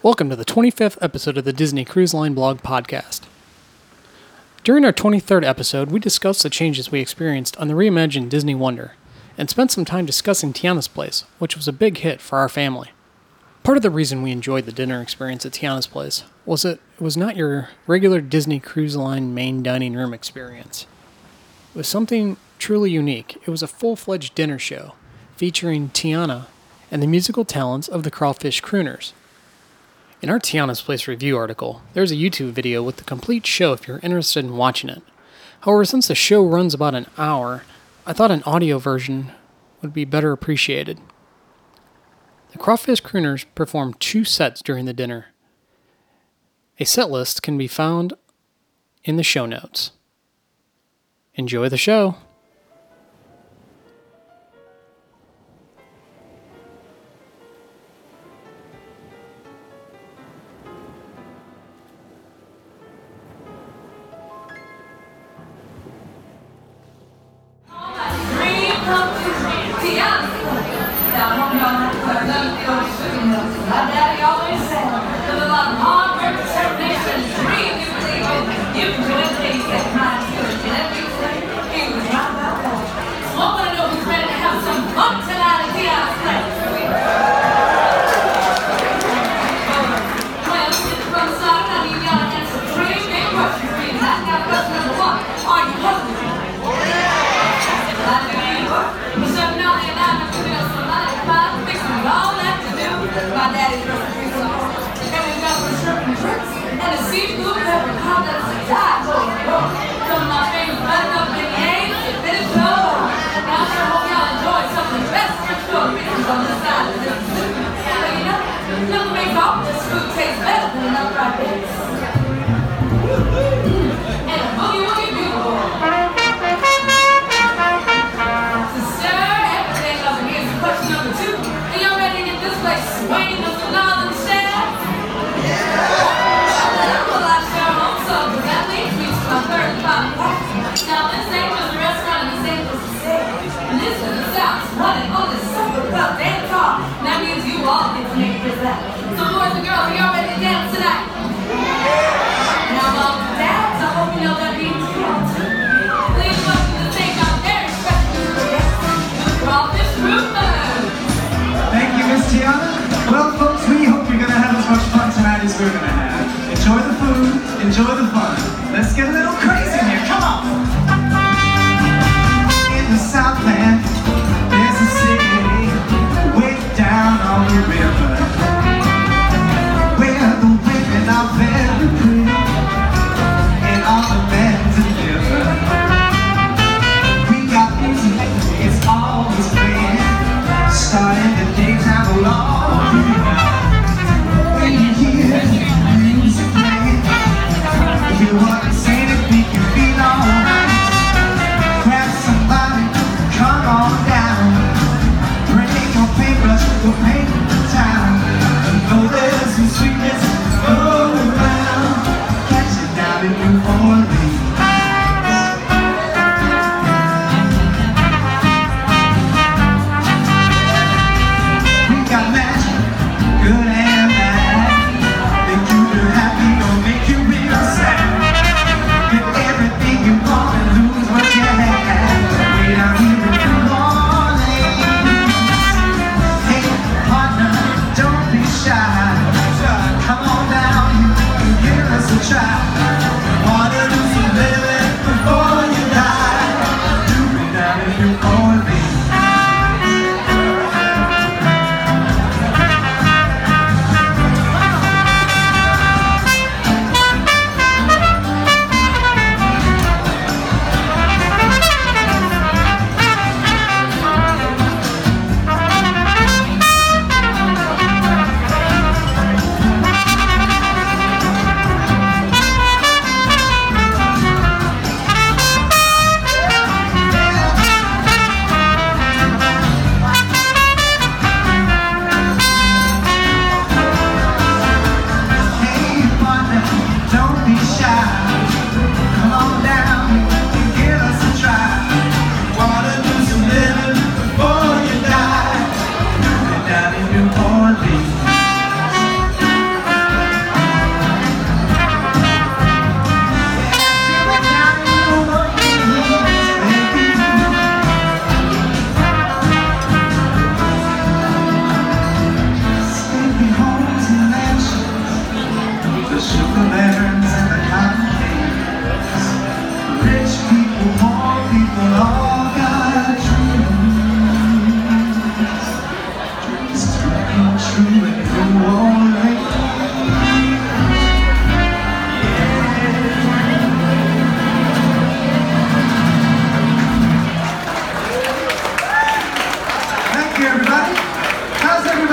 Welcome to the 25th episode of the Disney Cruise Line Blog Podcast. During our 23rd episode, we discussed the changes we experienced on the reimagined Disney Wonder and spent some time discussing Tiana's Place, which was a big hit for our family. Part of the reason we enjoyed the dinner experience at Tiana's Place was that it was not your regular Disney Cruise Line main dining room experience. It was something truly unique. It was a full fledged dinner show featuring Tiana and the musical talents of the Crawfish Crooners in our Tiana's Place review article, there's a YouTube video with the complete show if you're interested in watching it. However, since the show runs about an hour, I thought an audio version would be better appreciated. The Crawfish Crooners performed two sets during the dinner. A set list can be found in the show notes. Enjoy the show! Tiana. Well, folks, we hope you're going to have as much fun tonight as we're going to have. Enjoy the food, enjoy the fun.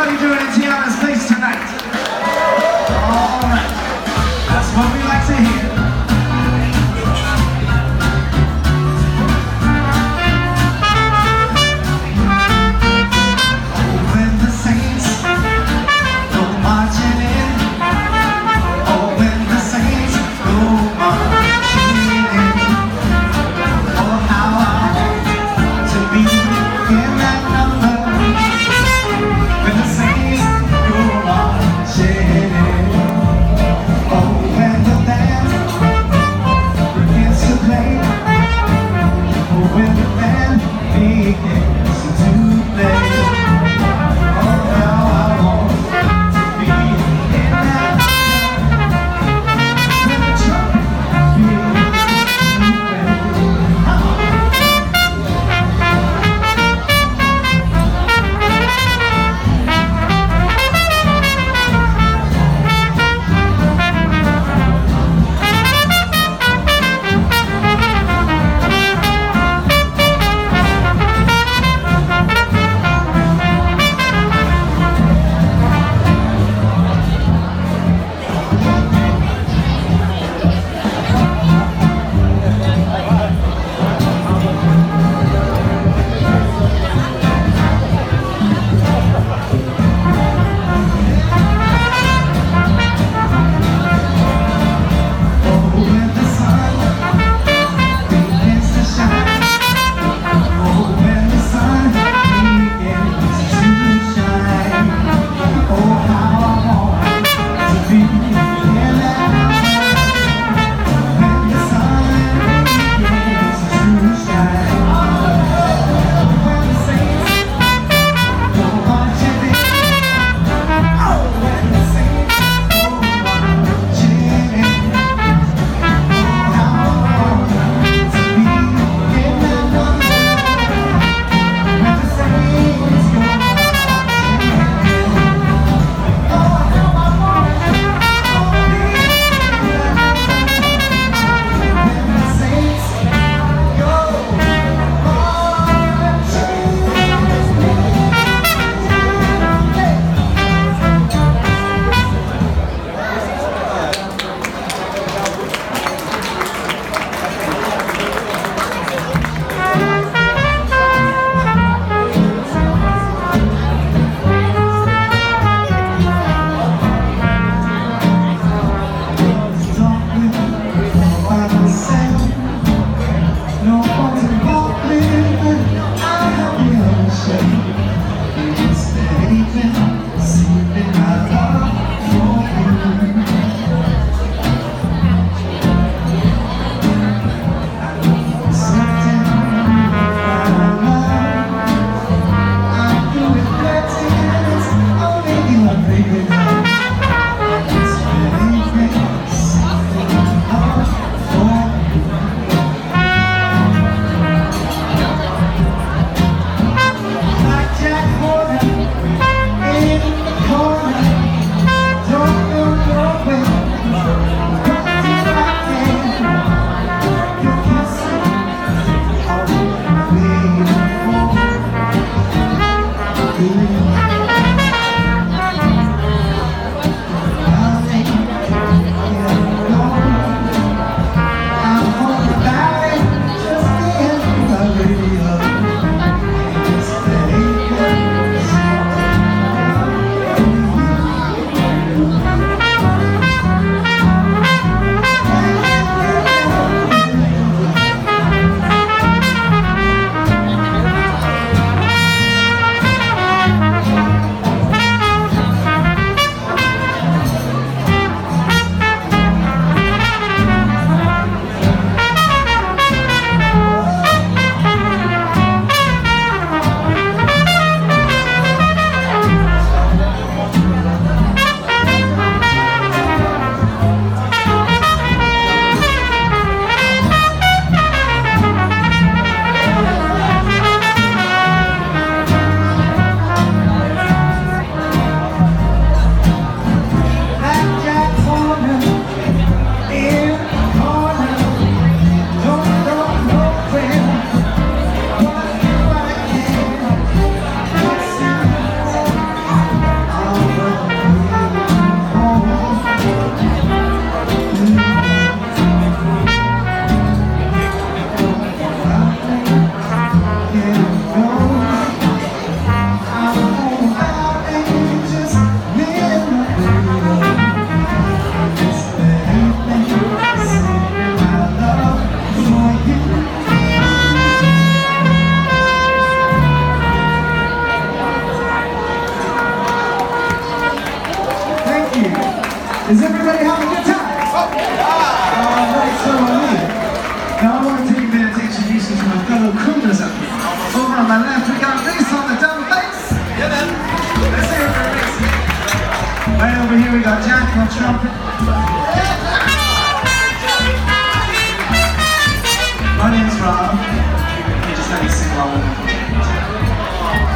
Everybody doing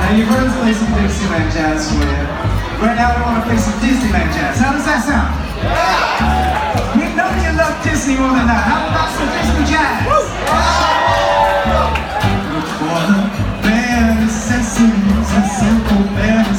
And you've heard us play some Dixieland jazz for you. Right now we want to play some Disneyland jazz. How does that sound? Yeah. We know you love Disney more than that. How about some Disney jazz? Woo. Look for the fantasies and simple fantasies.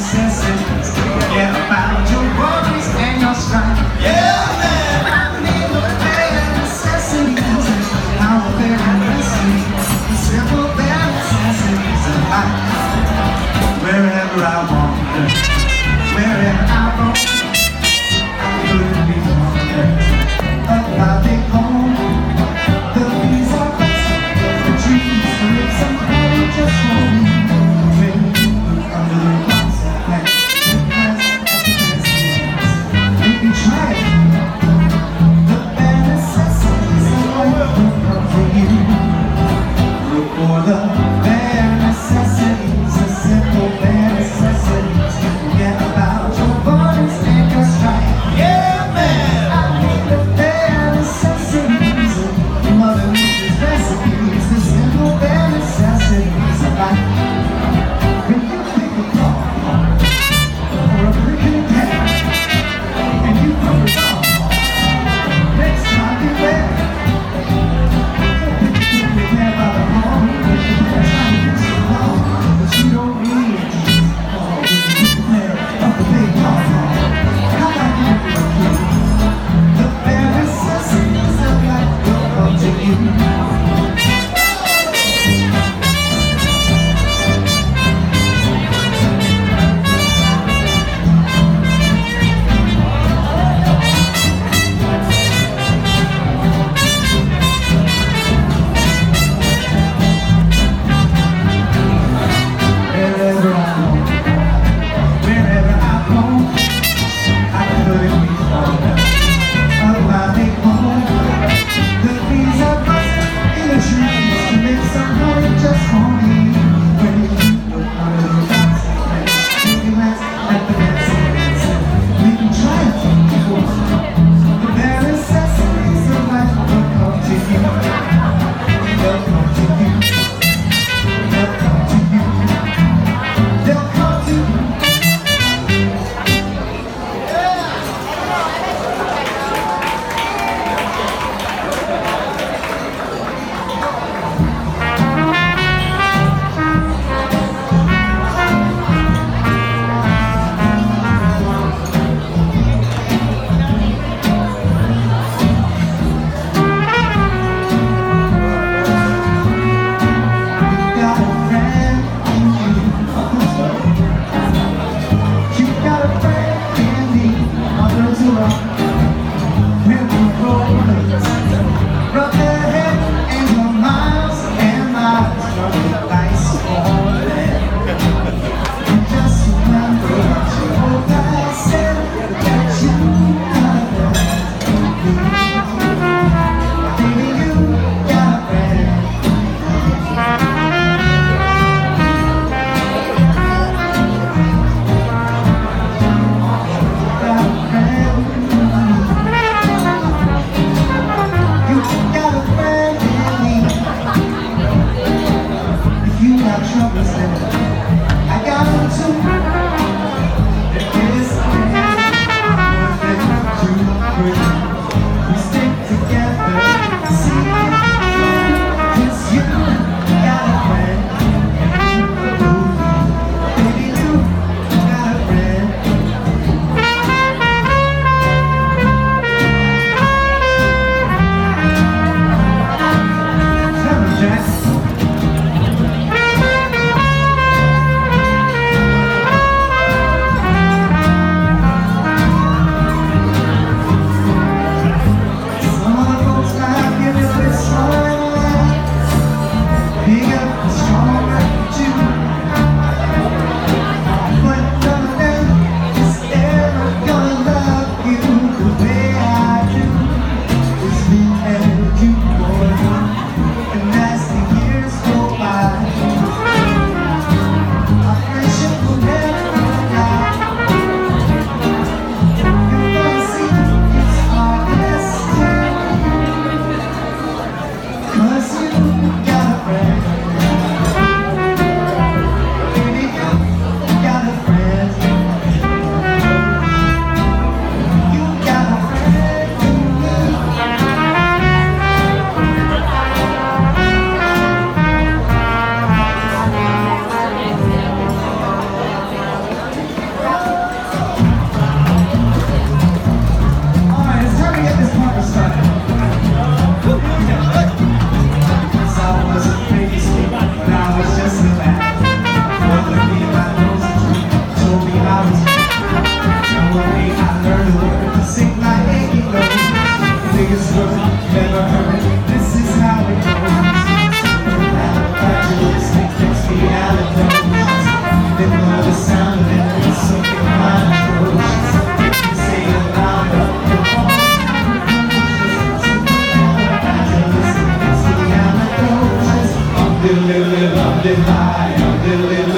Little, little,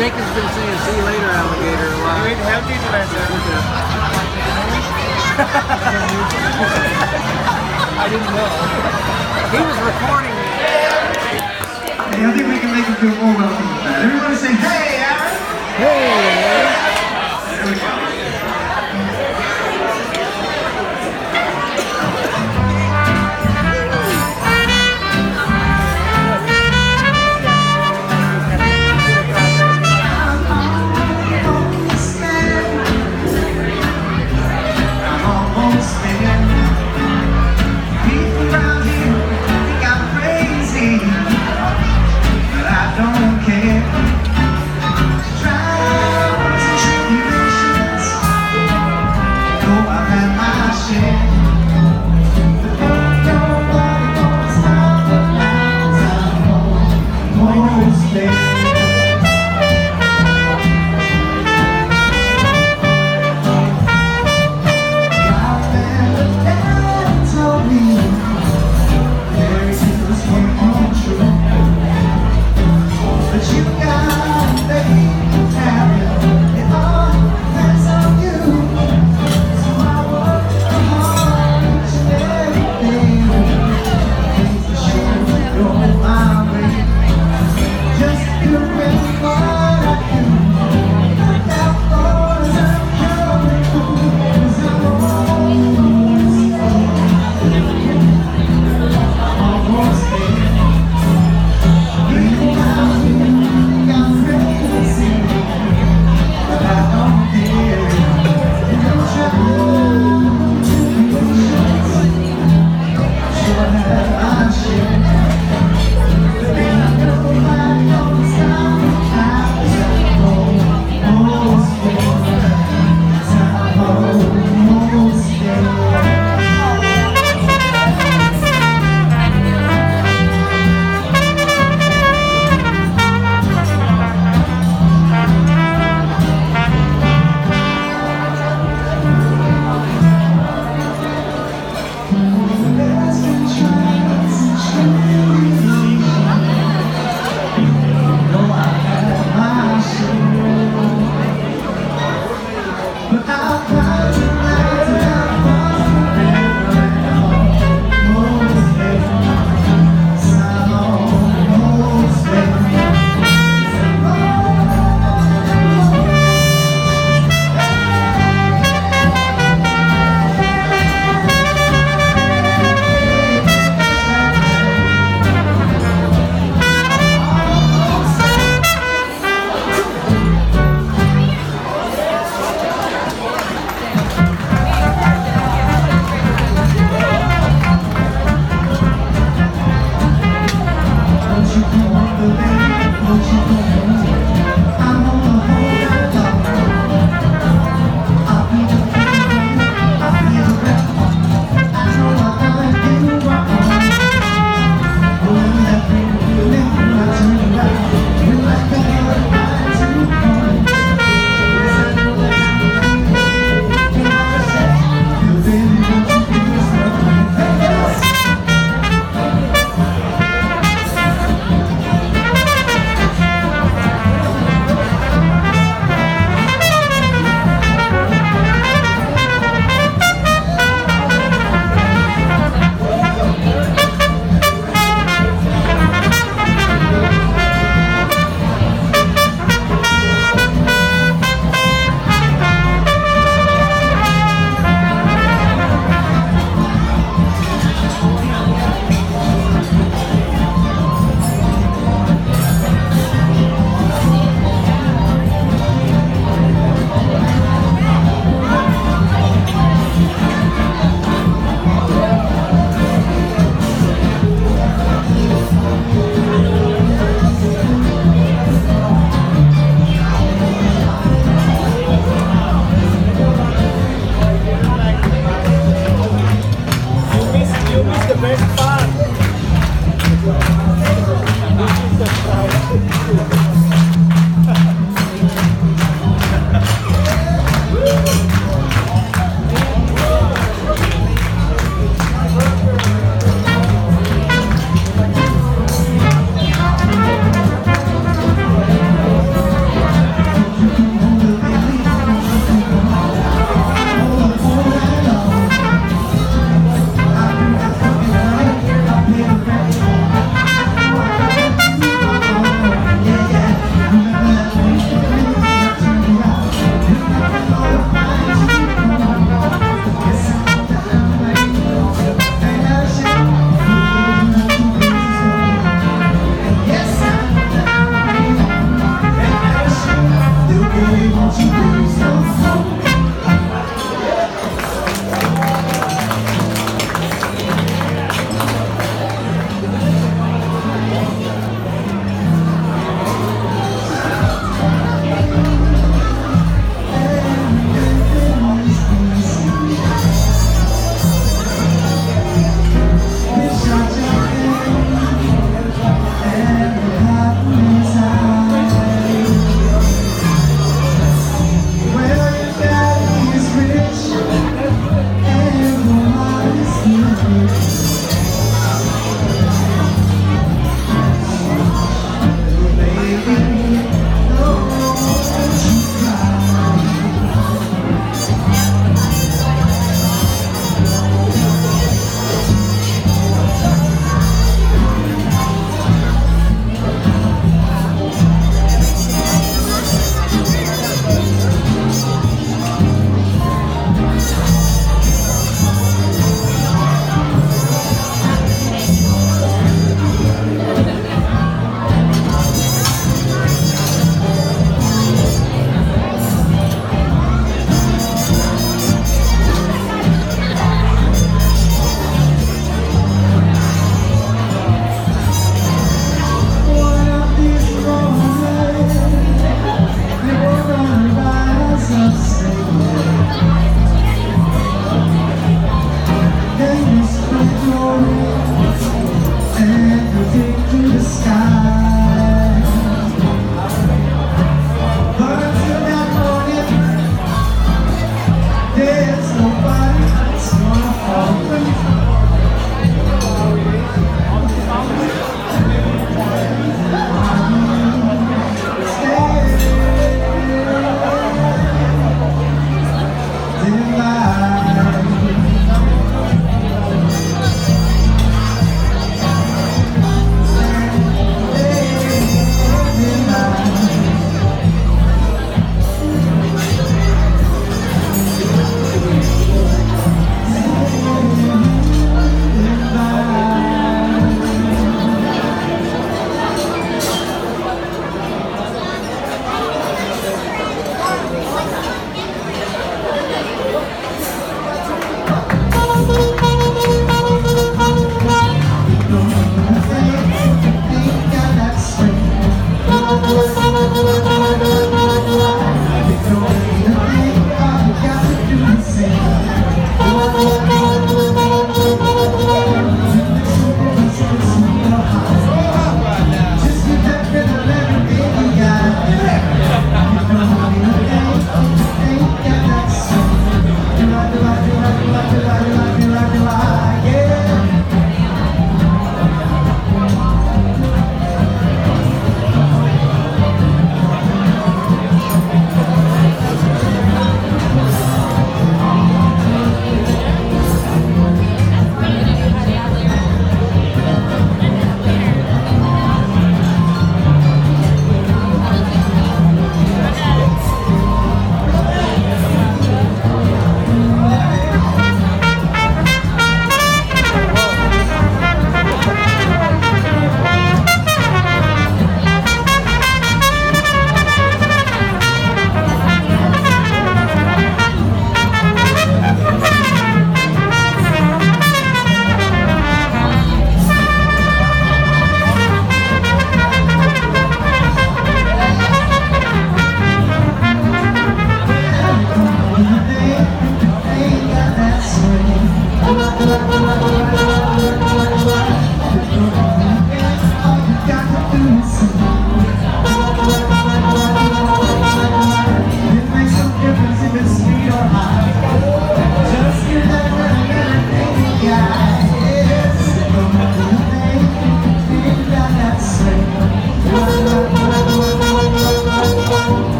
Jake has been saying, see you later, alligator, a lot. You ate healthy today. I didn't know. He was recording me. Hey, I think we can make him feel more welcome than that. Everybody say, hey, Aaron! Hey! There we go.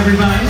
Everybody.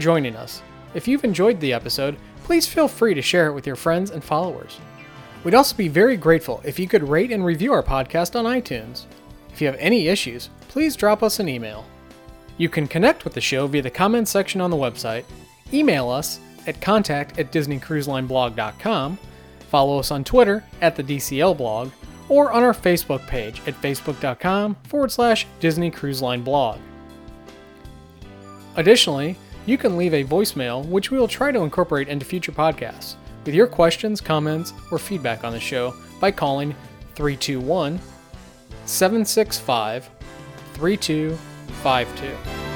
Joining us. If you've enjoyed the episode, please feel free to share it with your friends and followers. We'd also be very grateful if you could rate and review our podcast on iTunes. If you have any issues, please drop us an email. You can connect with the show via the comments section on the website, email us at contact at disneycruiselineblog.com, follow us on Twitter at the DCL blog, or on our Facebook page at facebook.com forward slash Disney Cruise Line blog. Additionally, you can leave a voicemail which we will try to incorporate into future podcasts with your questions, comments, or feedback on the show by calling 321 765 3252.